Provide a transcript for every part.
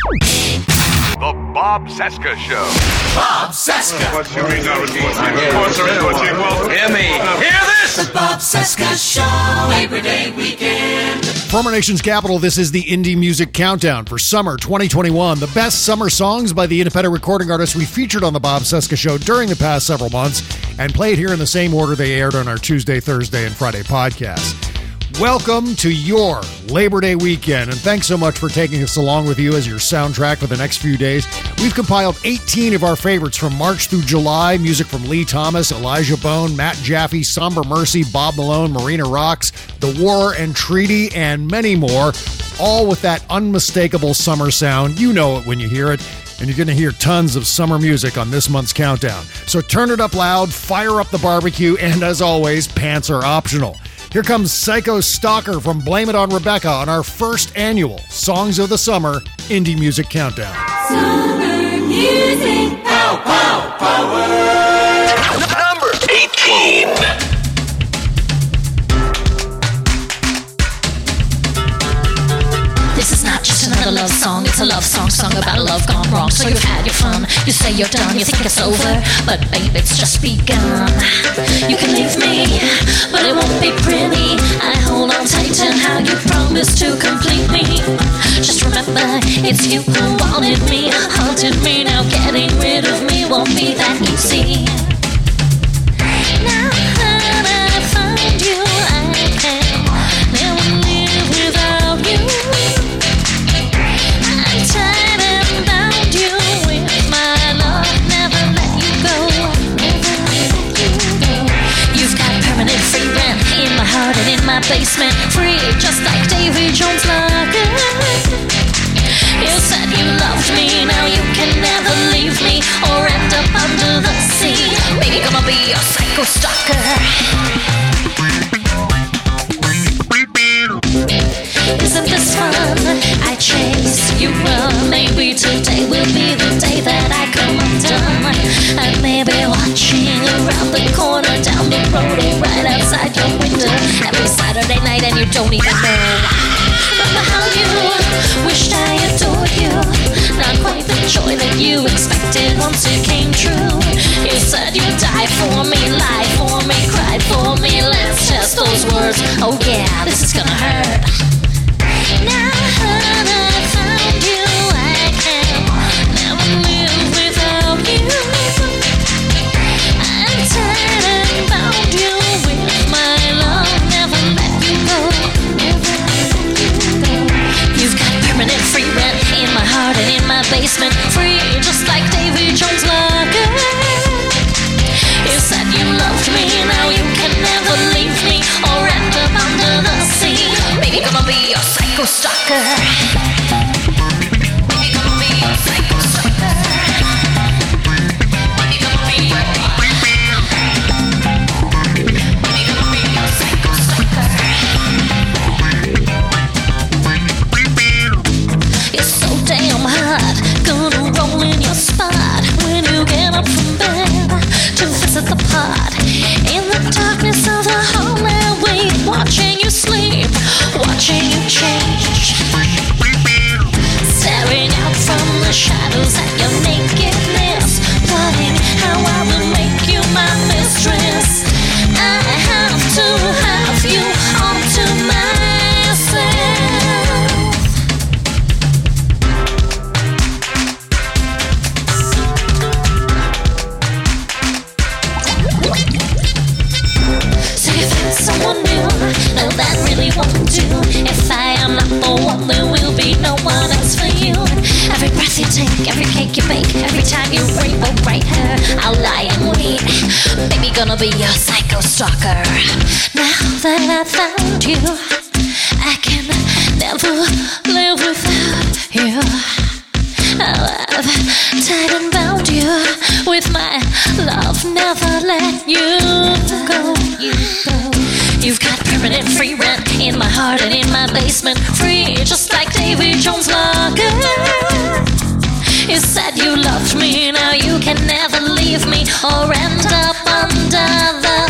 The Bob Cesca Show. Bob Cesca. What's your input? What's your input, Well, Hear me. Uh, Hear this. The Bob Cesca Show, Labor Day weekend. From our nation's capital, this is the Indie Music Countdown for summer 2021. The best summer songs by the independent recording artists we featured on the Bob Cesca Show during the past several months and played here in the same order they aired on our Tuesday, Thursday, and Friday podcasts. Welcome to your Labor Day weekend, and thanks so much for taking us along with you as your soundtrack for the next few days. We've compiled 18 of our favorites from March through July music from Lee Thomas, Elijah Bone, Matt Jaffe, Somber Mercy, Bob Malone, Marina Rocks, The War and Treaty, and many more, all with that unmistakable summer sound. You know it when you hear it and you're going to hear tons of summer music on this month's countdown. So turn it up loud, fire up the barbecue, and as always, pants are optional. Here comes Psycho Stalker from Blame It on Rebecca on our first annual Songs of the Summer Indie Music Countdown. Summer music. Pow, pow, power. Number 18. Not another love song, it's a love song sung about a love gone wrong. So you've had your fun, you say you're done, you think it's over, but babe, it's just begun. You can leave me, but it won't be pretty. I hold on tight to how you promised to complete me. Just remember, it's you who wanted me, haunted me. Now getting rid of me won't be that easy. My in my basement, free just like Davy Jones' locker. You said you loved me, now you can never leave me or end up under the sea. Baby, gonna be your psycho stalker. Isn't this fun? Don't even know. Remember how you wished I adored you? Not quite the joy that you expected once it came true. You said you'd die for me, lie for me, cried for me. Let's test those words. Oh yeah, this is gonna hurt. Now found in free just like Davy Jones' locker. You said you loved me, now you can never leave me or end up under the sea. Baby, gonna be your psycho stalker. You watching you change. Staring out from the shadows at your nakedness, stalker. Now that I found you, I can never live without you. I've tied and bound you with my love, never let you go. You go. You've got permanent free rent in my heart and in my basement, free just like Davy Jones' locker. You said you loved me, now you can never leave me or end up under the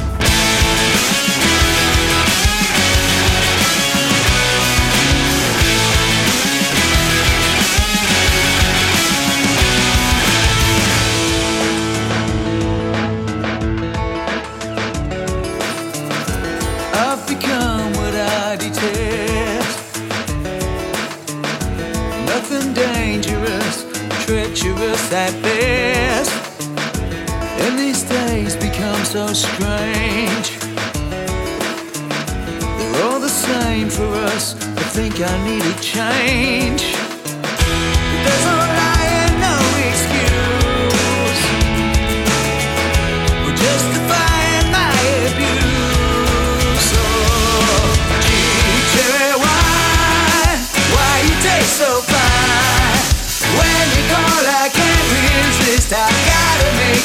that best. And these days become so strange. They're all the same for us. I think I need a change.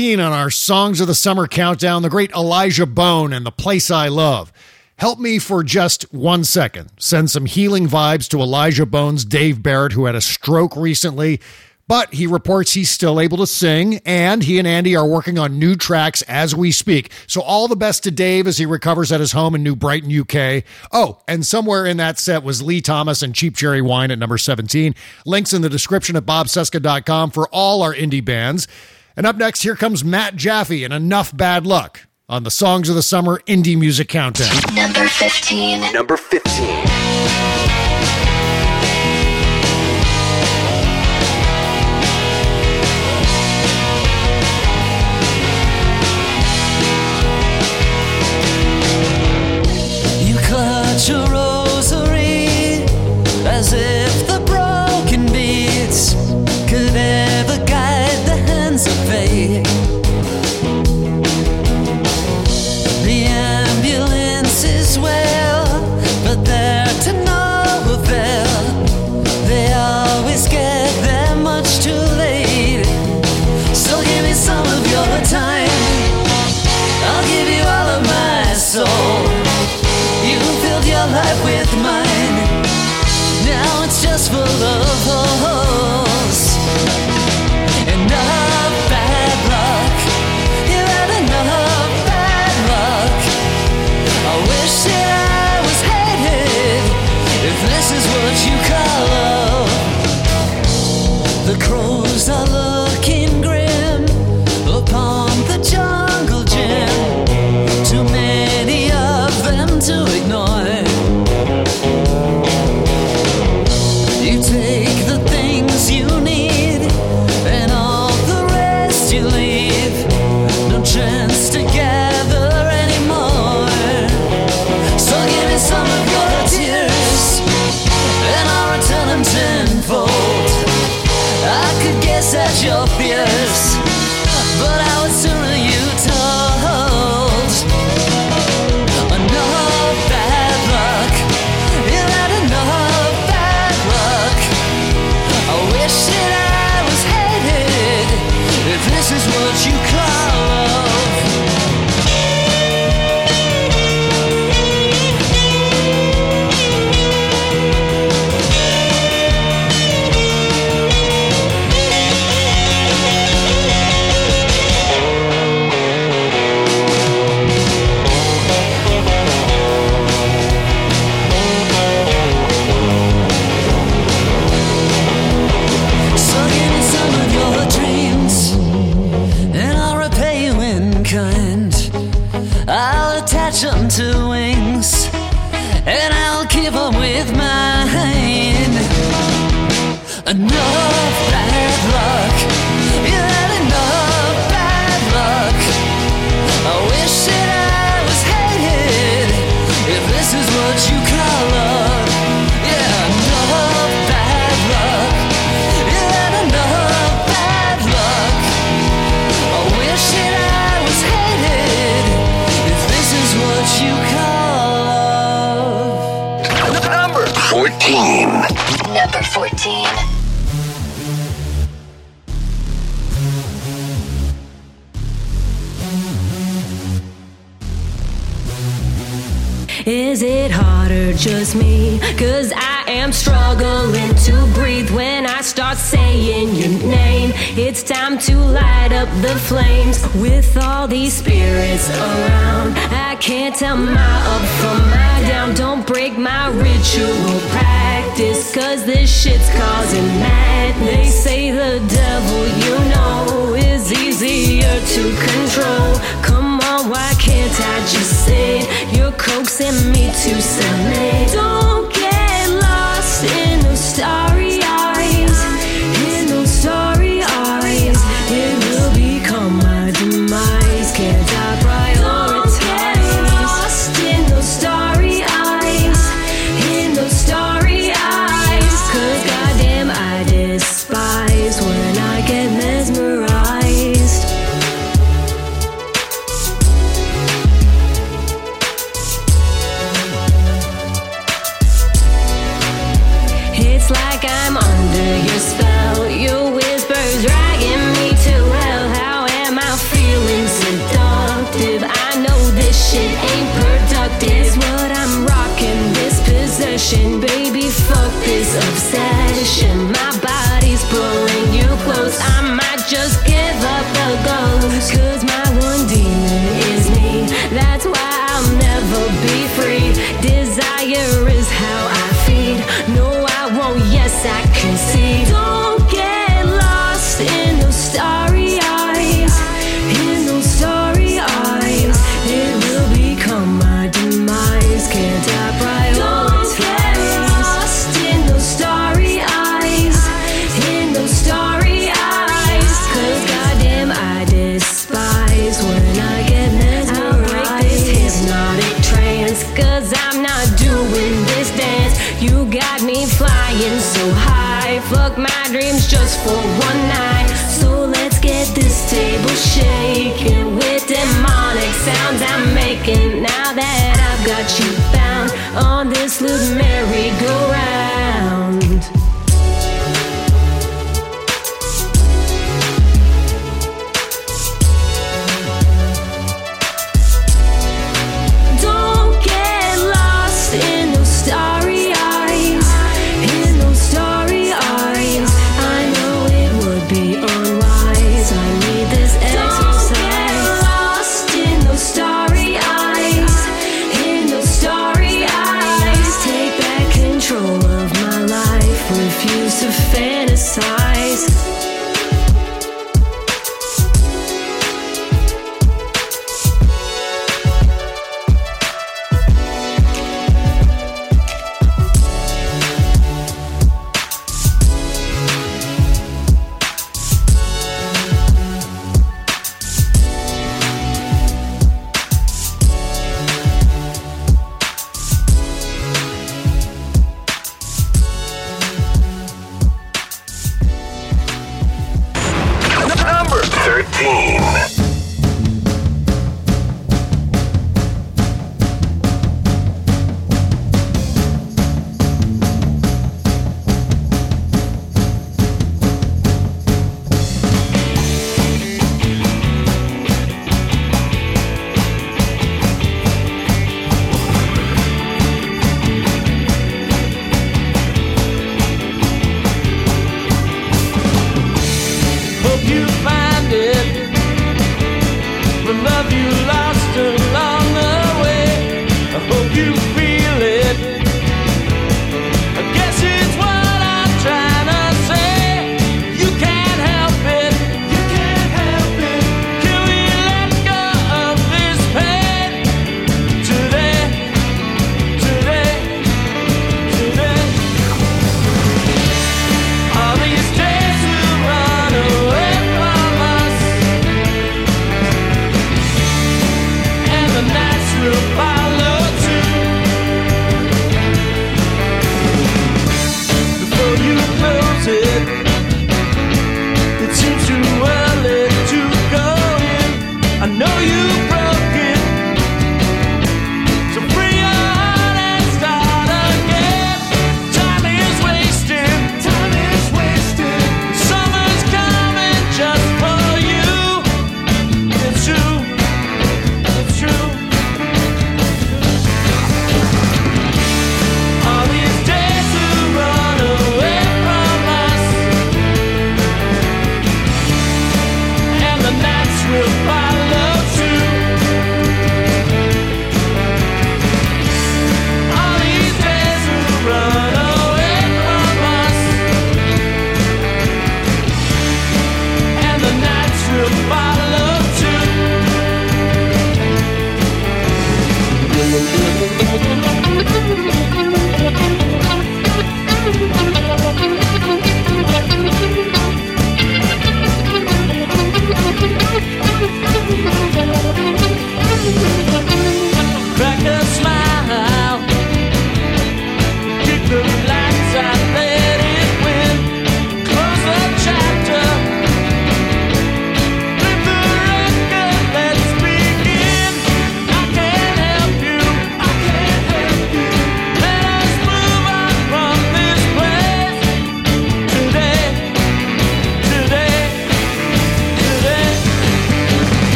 on our Songs of the Summer countdown, the great Elijah Bone and The Place I Love. Help me for just one second. Send some healing vibes to Elijah Bone's Dave Barrett, who had a stroke recently, but he reports he's still able to sing, and he and Andy are working on new tracks as we speak. So, all the best to Dave as he recovers at his home in New Brighton, UK. Oh, and somewhere in that set was Lee Thomas and Cheap Cherry Wine at number 17. Links in the description at bobcesca.com for all our indie bands. And up next, here comes Matt Jaffe and Enough Bad Luck on the Songs of the Summer Indie Music Countdown. Number 15. Number 15. The ambulance is well, but they're. They always get there much too late. So give me some of your time. I'll give you all of my soul. You filled your life with mine. Now it's just full of holes.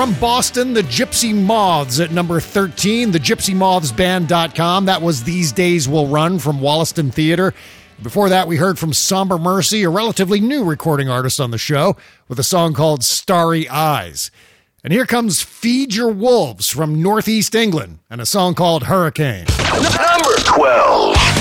From Boston, the Gypsy Moths at number 13, the gypsymothsband.com. That was These Days Will Run from Wollaston Theater. Before that, we heard from Somber Mercy, a relatively new recording artist on the show, with a song called Starry Eyes. And here comes Feed Your Wolves from Northeast England and a song called Hurricane. Number 12.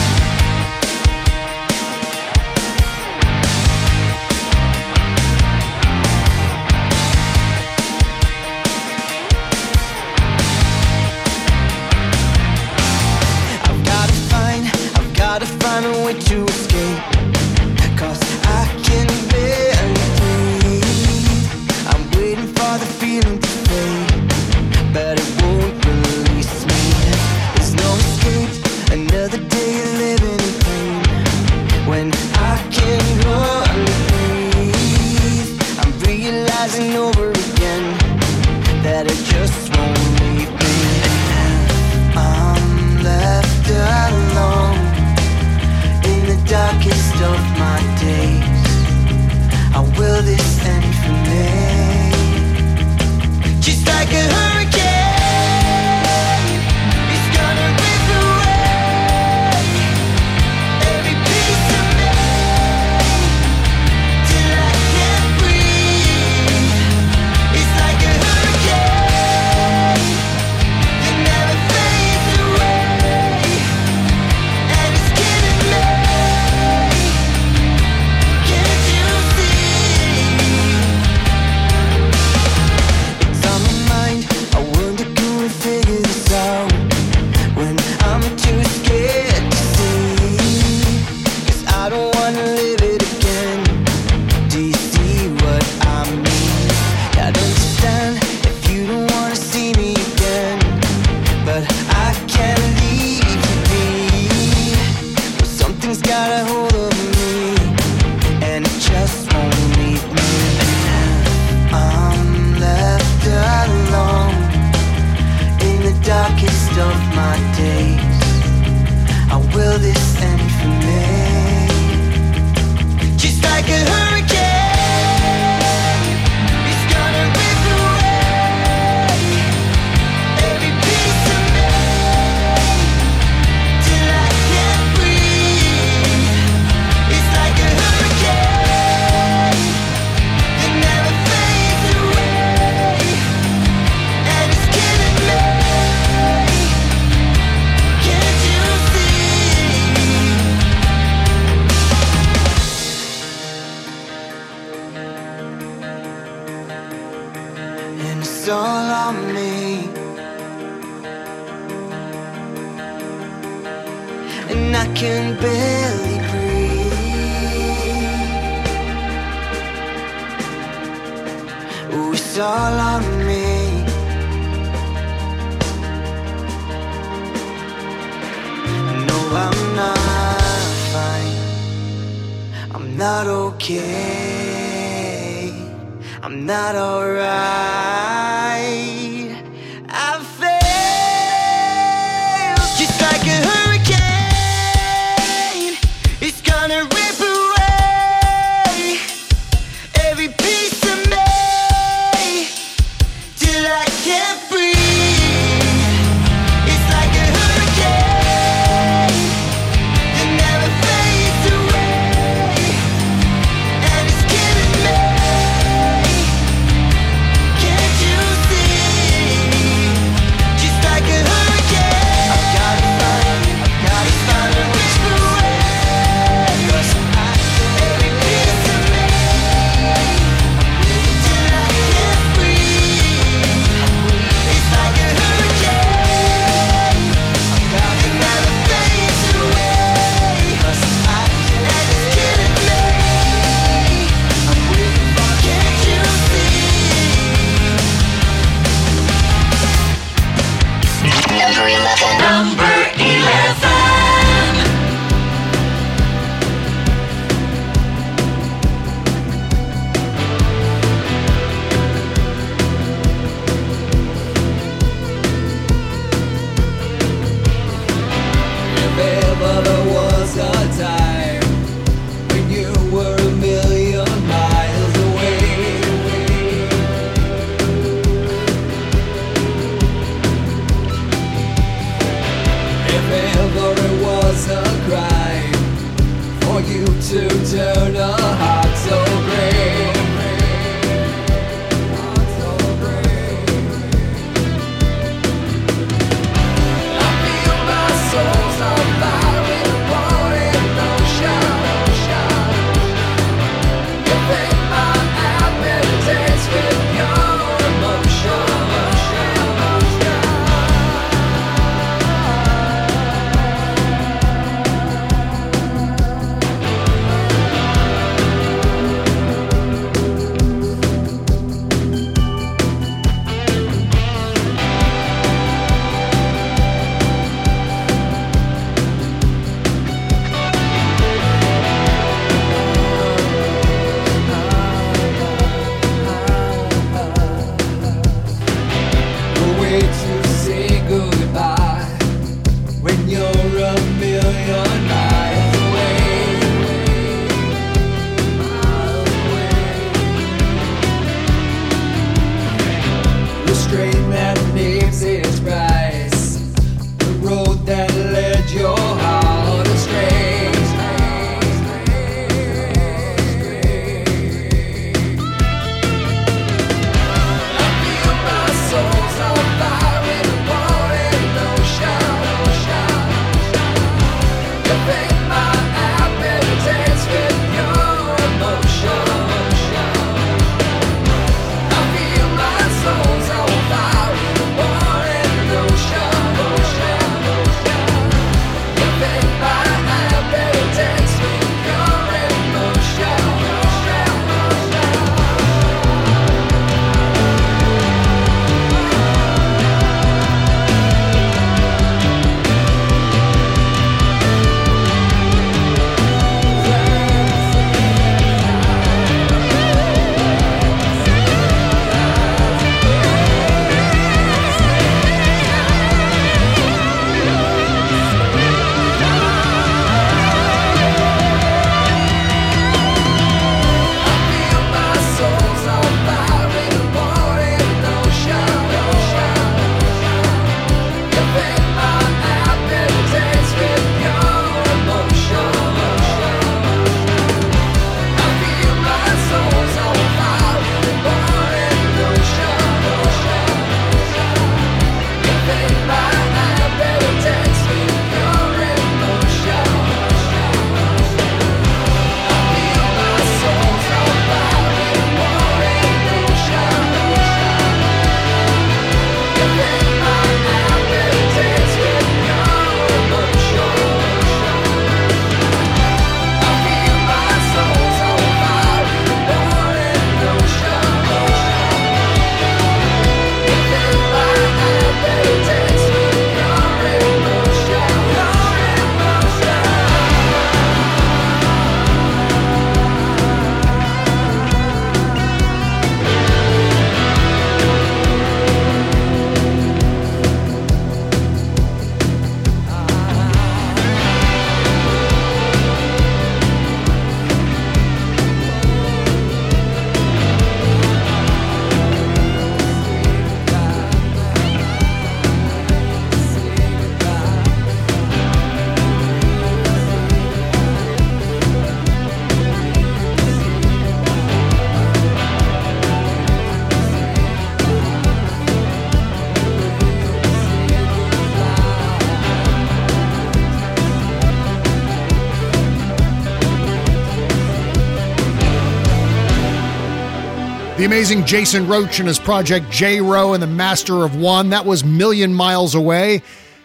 The amazing Jason Roach and his project J Row and the Master of One. That was Million Miles Away.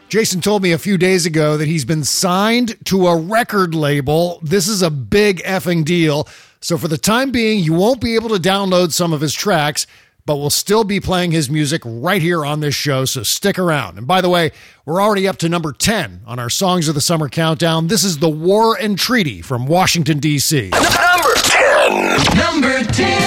Jason told me a few days ago that he's been signed to a record label. This is a big effing deal. So, for the time being, you won't be able to download some of his tracks, but we'll still be playing his music right here on this show. So, stick around. And by the way, we're already up to number 10 on our Songs of the Summer countdown. This is The War and Treaty from Washington, D.C. Number 10. Number 10.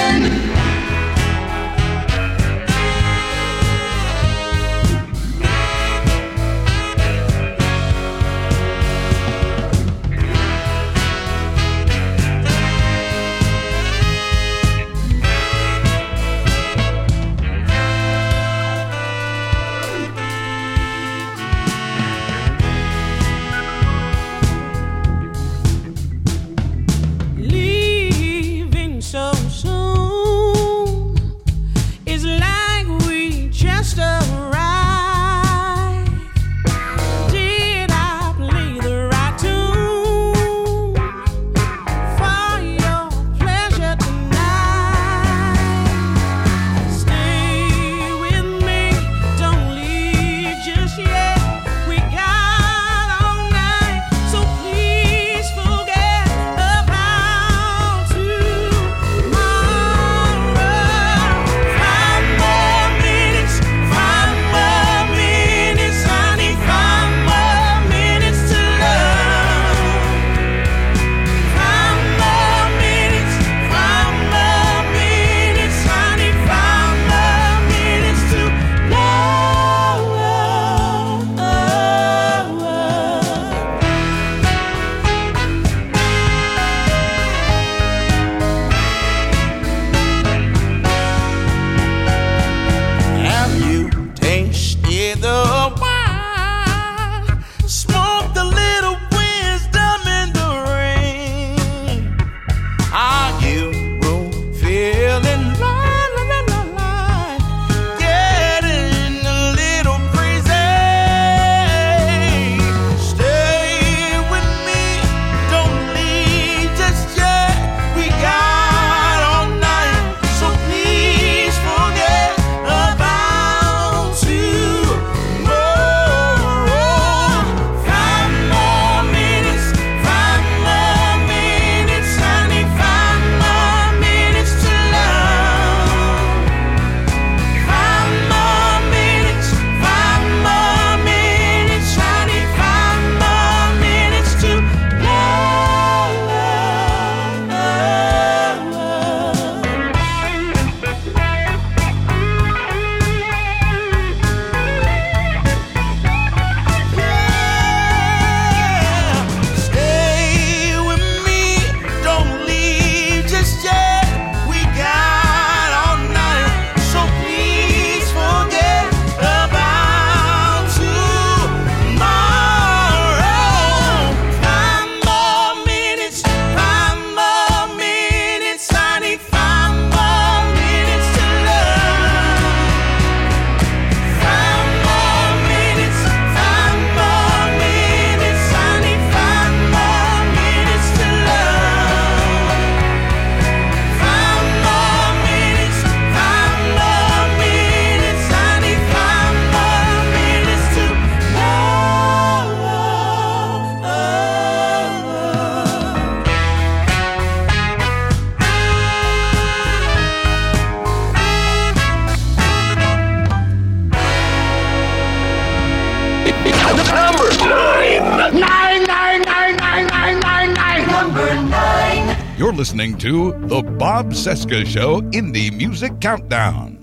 to the Bob Cesca Show Indie Music Countdown.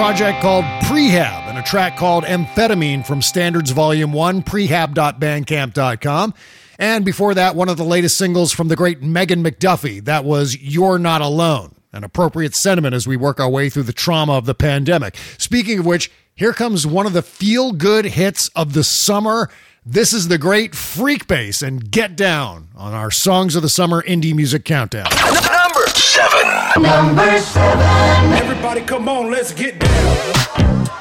Project called Prehab and a track called Amphetamine from Standards Volume 1, prehab.bandcamp.com. And before that, one of the latest singles from the great Megan McDuffie. That was You're Not Alone, an appropriate sentiment as we work our way through the trauma of the pandemic. Speaking of which, here comes one of the feel good hits of the summer. This is the great Freak Bass and Get Down on our Songs of the Summer Indie Music Countdown. Number seven. Everybody come on, let's get down.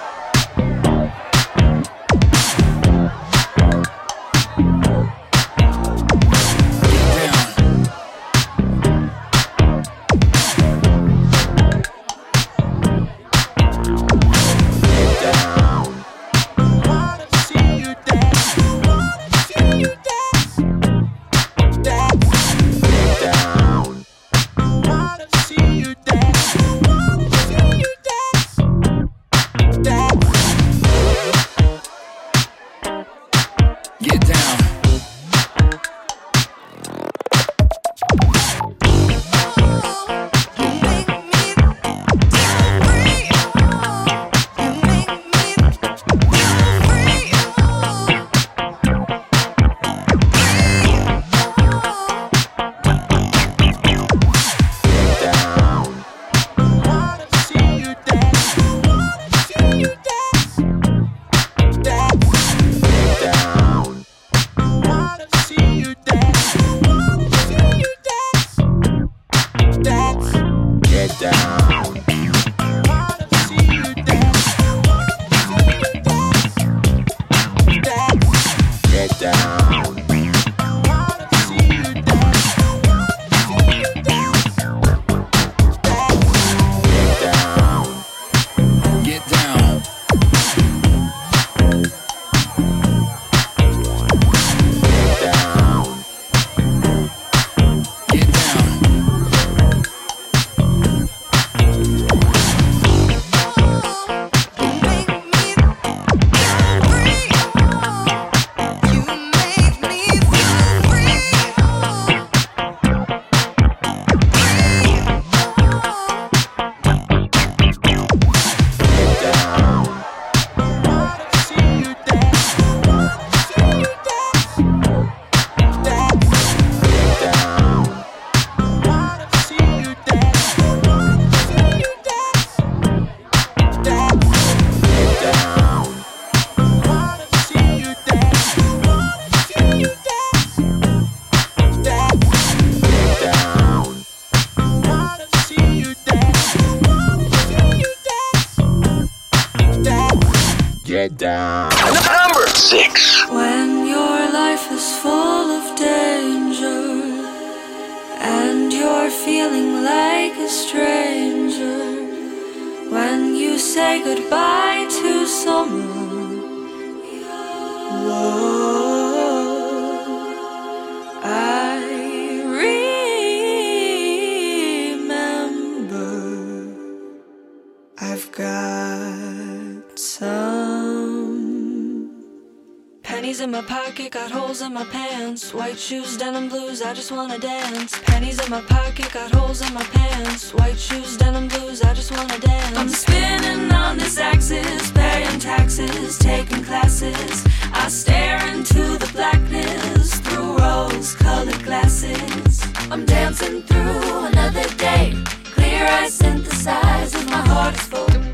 Pants. White shoes, denim blues, I just wanna dance. Pennies in my pocket, got holes in my pants. White shoes, denim blues, I just wanna dance. I'm spinning on this axis, paying taxes, taking classes. I stare into the blackness through rose colored glasses. I'm dancing through another day. Clear eyes synthesize as my heart is full.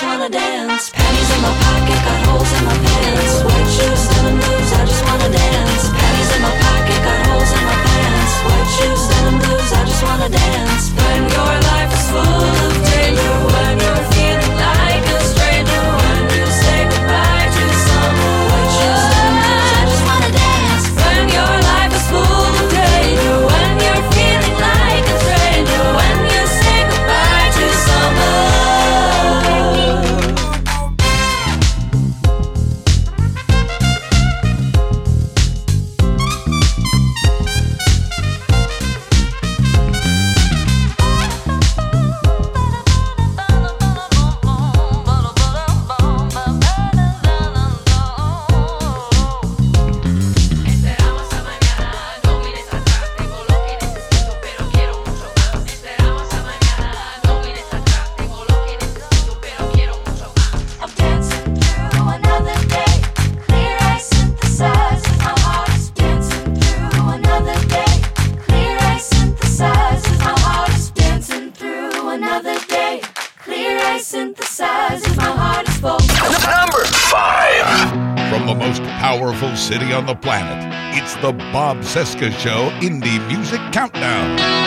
just wanna dance. Pennies in my pocket, got holes in my pants. White shoes, denim blues, I just wanna dance. Pennies in my pocket, got holes in my pants. White shoes, denim blues, I just wanna dance. When your life is full of danger. Bob Cesca Show Indie Music Countdown.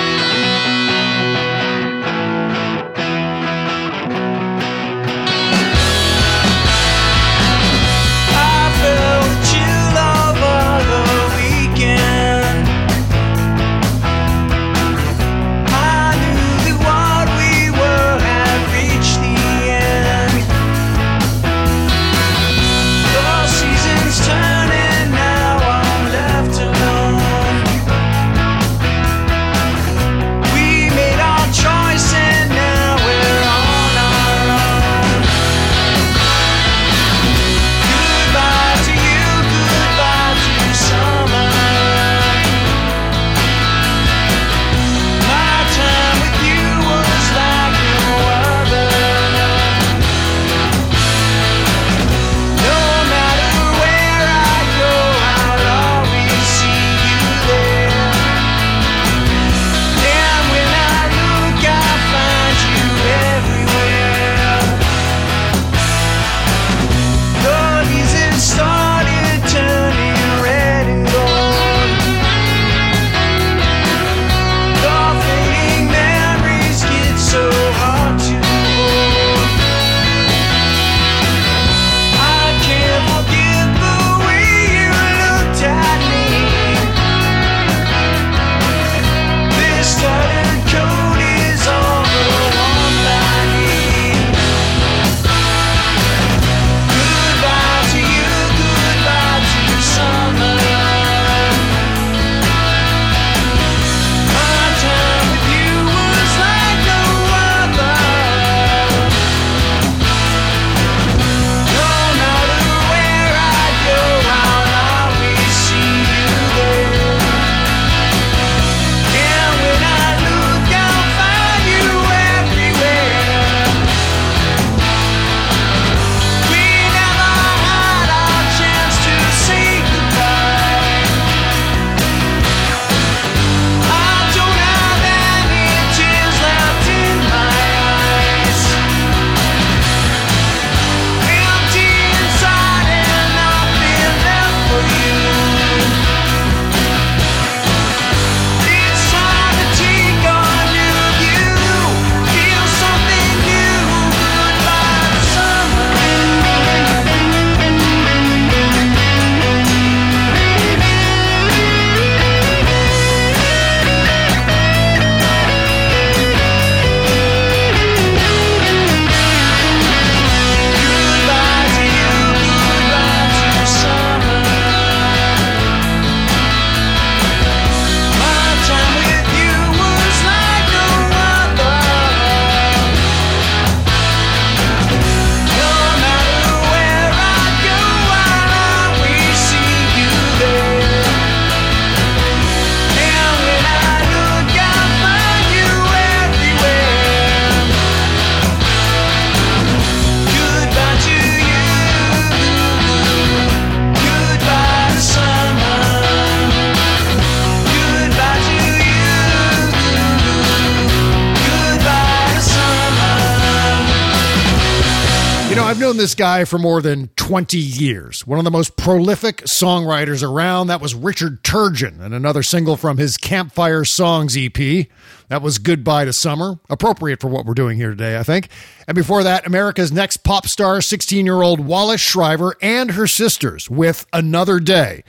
This guy for more than 20 years. One of the most prolific songwriters around. That was Richard Turgeon, and another single from his Campfire Songs EP. That was Goodbye to Summer. Appropriate for what we're doing here today, I think. And before that, America's next pop star, 16 year old Wallace Shriver and her sisters with Another Day.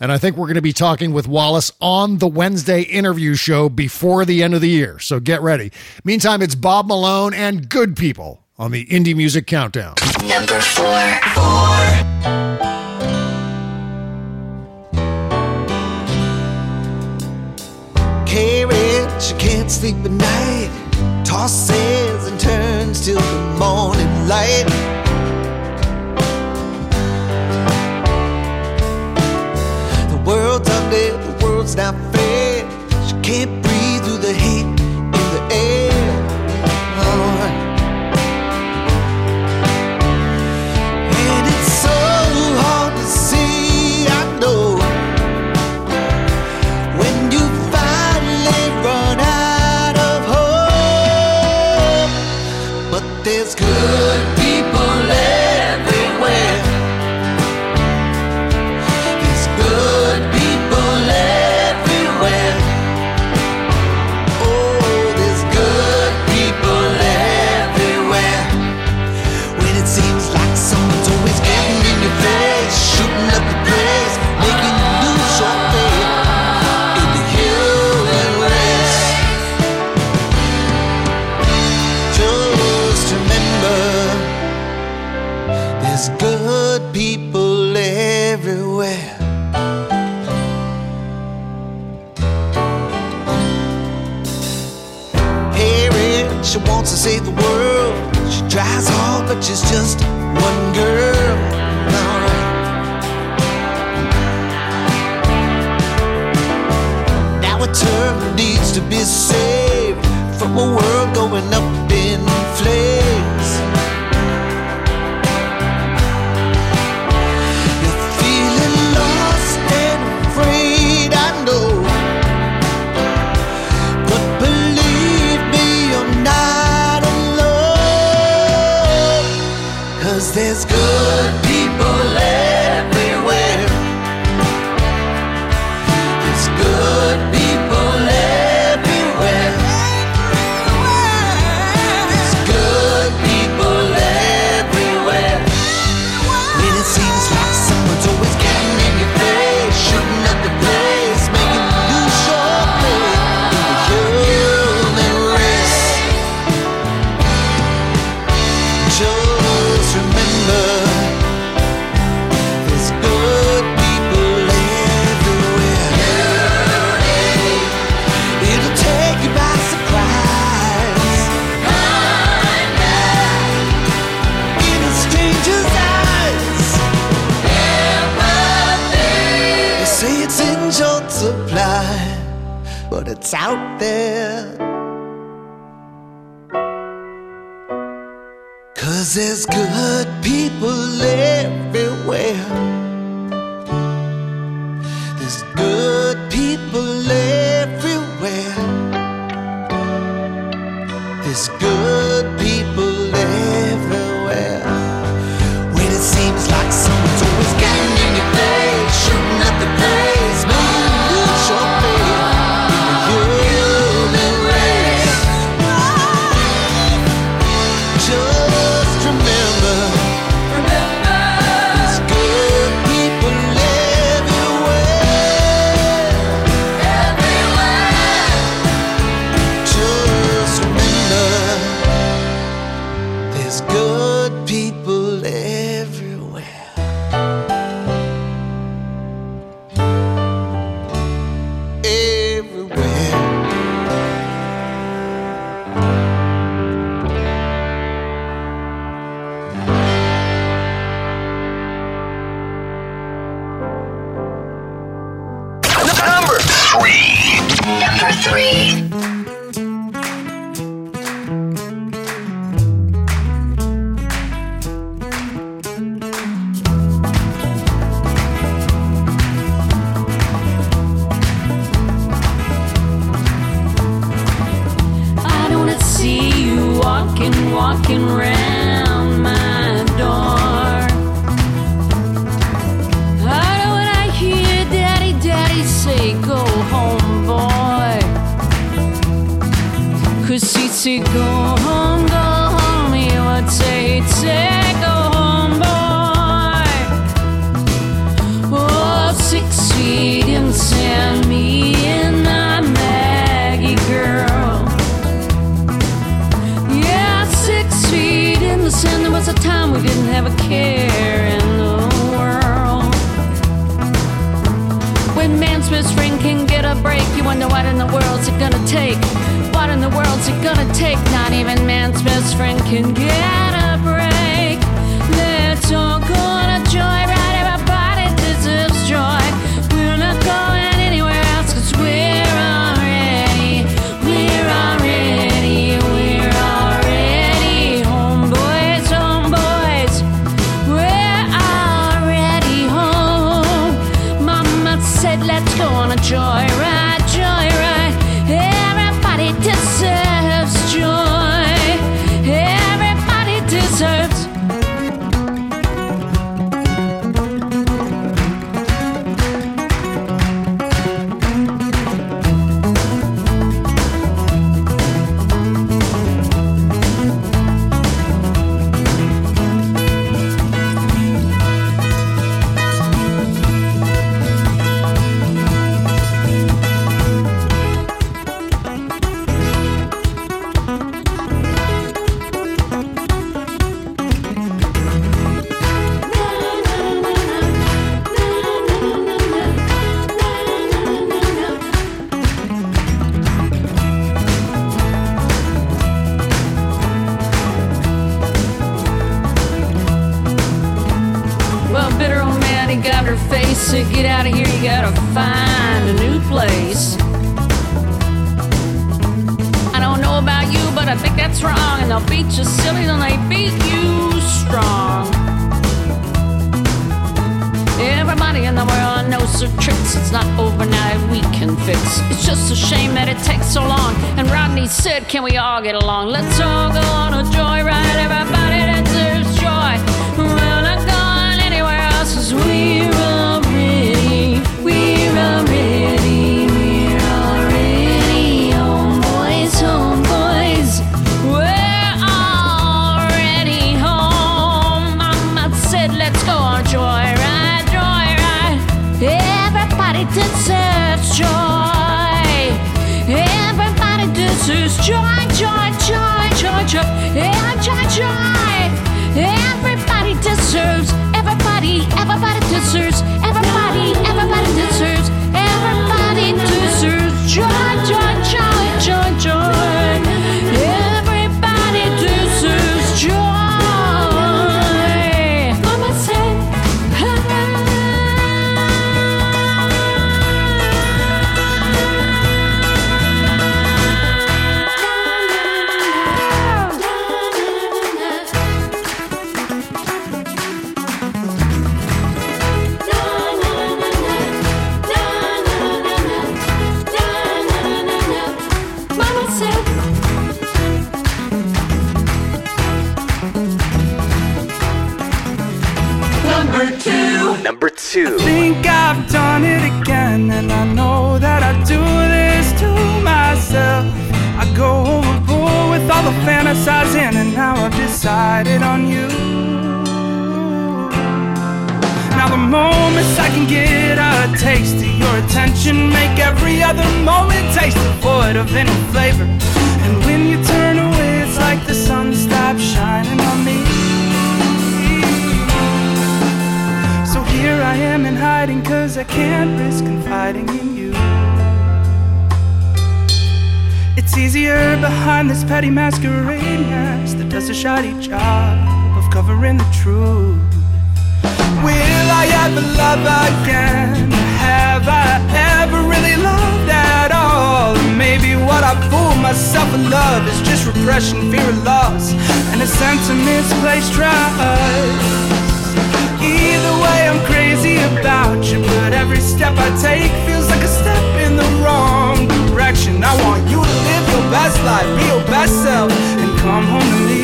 And I think we're going to be talking with Wallace on the Wednesday interview show before the end of the year. So get ready. Meantime, it's Bob Malone and Good People on the Indie Music Countdown. Number four. Four. Carriage, she can't sleep at night. Tosses and turns till the morning light. The world's ugly, the world's not fair. She can't there's good but it's out there. Cause there's good people everywhere. There's good people everywhere. There's good Best friend can get a break, you wonder what in the world's it gonna take? What in the world's it gonna take? Not even man's best friend can get a Can we all get along? Let's all go on a joyride. Everybody deserves joy. We're not going anywhere else 'cause we're already, we're already, we're already homeboys, homeboys. We're already home. Mama said, Let's go on a joyride, joyride. Everybody deserves attention make every other moment taste devoid of any flavor. And when you turn away, it's like the sun stops shining on me. So here I am in hiding cause I can't risk confiding in you. It's easier behind this petty masquerade mask that does a shoddy job of covering the truth. Will I ever love again? Really loved at all? Or maybe what I fool myself with love is just repression, fear of loss, and a sense of misplaced trust. Either way, I'm crazy about you, but every step I take feels like a step in the wrong direction. I want you to live your best life, be your best self, and come home to me.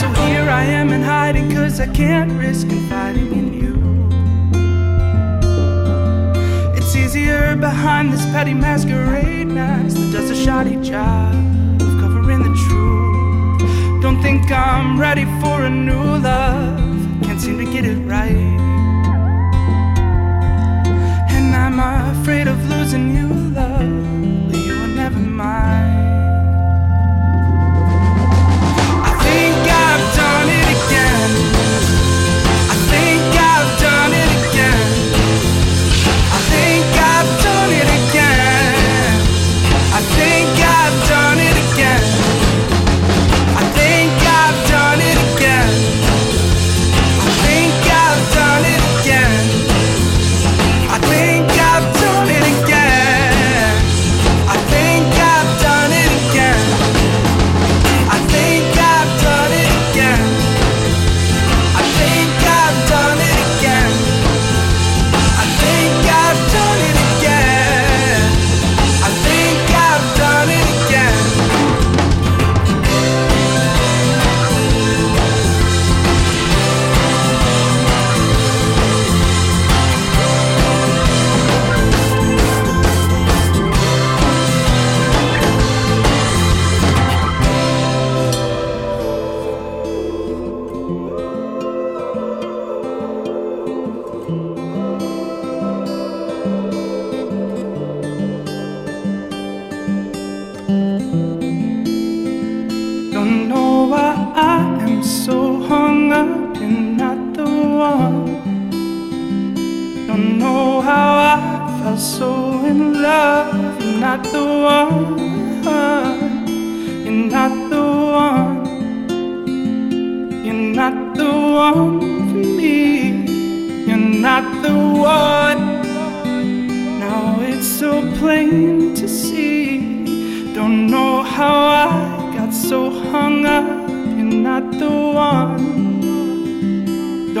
So here I am in hiding, cause I can't risk confiding in behind this petty masquerade mask that does a shoddy job of covering the truth. Don't think I'm ready for a new love, can't seem to get it right. And I'm afraid of losing you, love,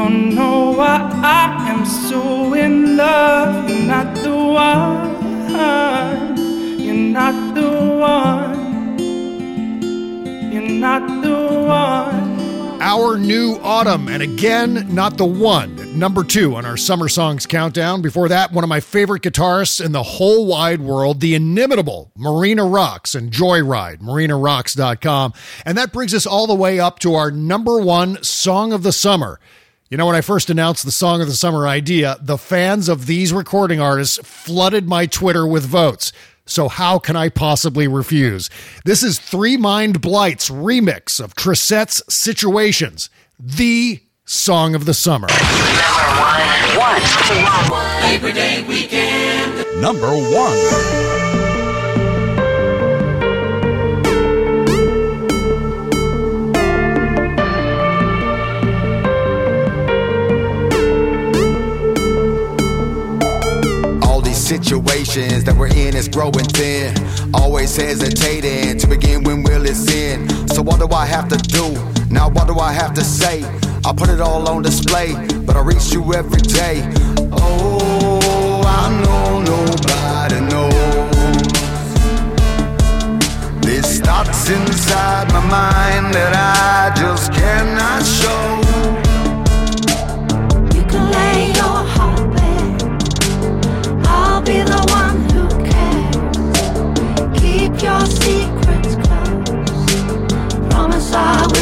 Don't know why I am so in love. You're not the one. You're not the one. You're not the one. Our new autumn, and again, not the one. Number two on our summer songs countdown. Before that, one of my favorite guitarists in the whole wide world, the inimitable Marina Rocks and Joyride, marinarocks.com. And that brings us all the way up to our number one song of the summer. You know, when I first announced the Song of the Summer idea, the fans of these recording artists flooded my Twitter with votes. So how can I possibly refuse? This is Three Mind Blight's remix of Trisette's Situations, the song of the summer. Number one. Labor Day weekend. Number one. Situations that we're in is growing thin. Always hesitating to begin when will it's in. So what do I have to do? Now what do I have to say? I put it all on display, but I reach you every day. Oh, I know nobody knows. There's thoughts inside my mind that I just cannot show. Your secrets close. Promise I will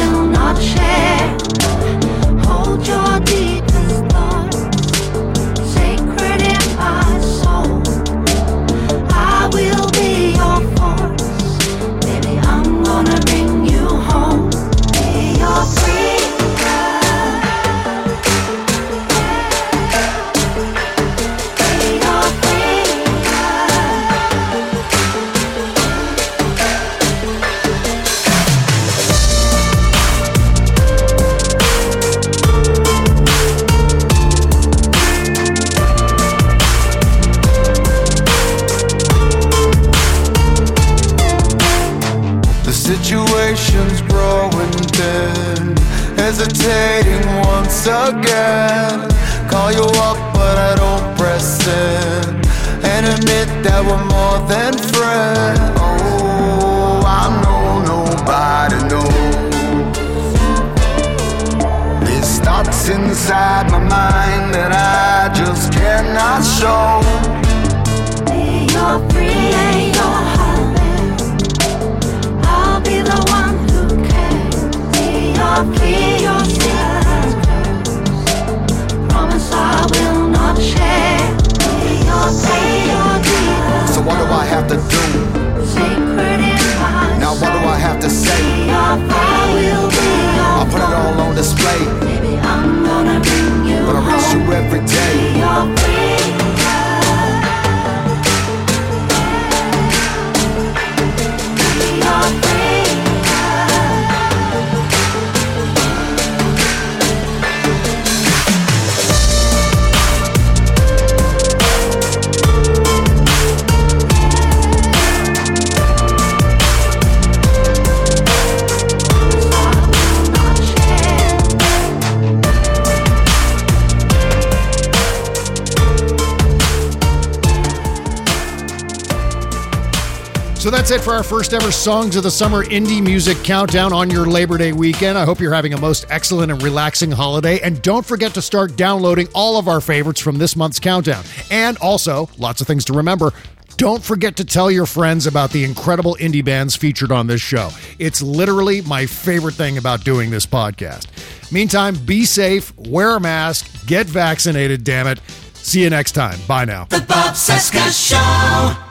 that's it for our first ever Songs of the Summer Indie Music Countdown on your Labor Day weekend. I hope you're having a most excellent and relaxing holiday. And don't forget to start downloading all of our favorites from this month's countdown. And also, lots of things to remember. Don't forget to tell your friends about the incredible indie bands featured on this show. It's literally my favorite thing about doing this podcast. Meantime, be safe, wear a mask, get vaccinated, damn it. See you next time. Bye now. The Bob Cesca Show.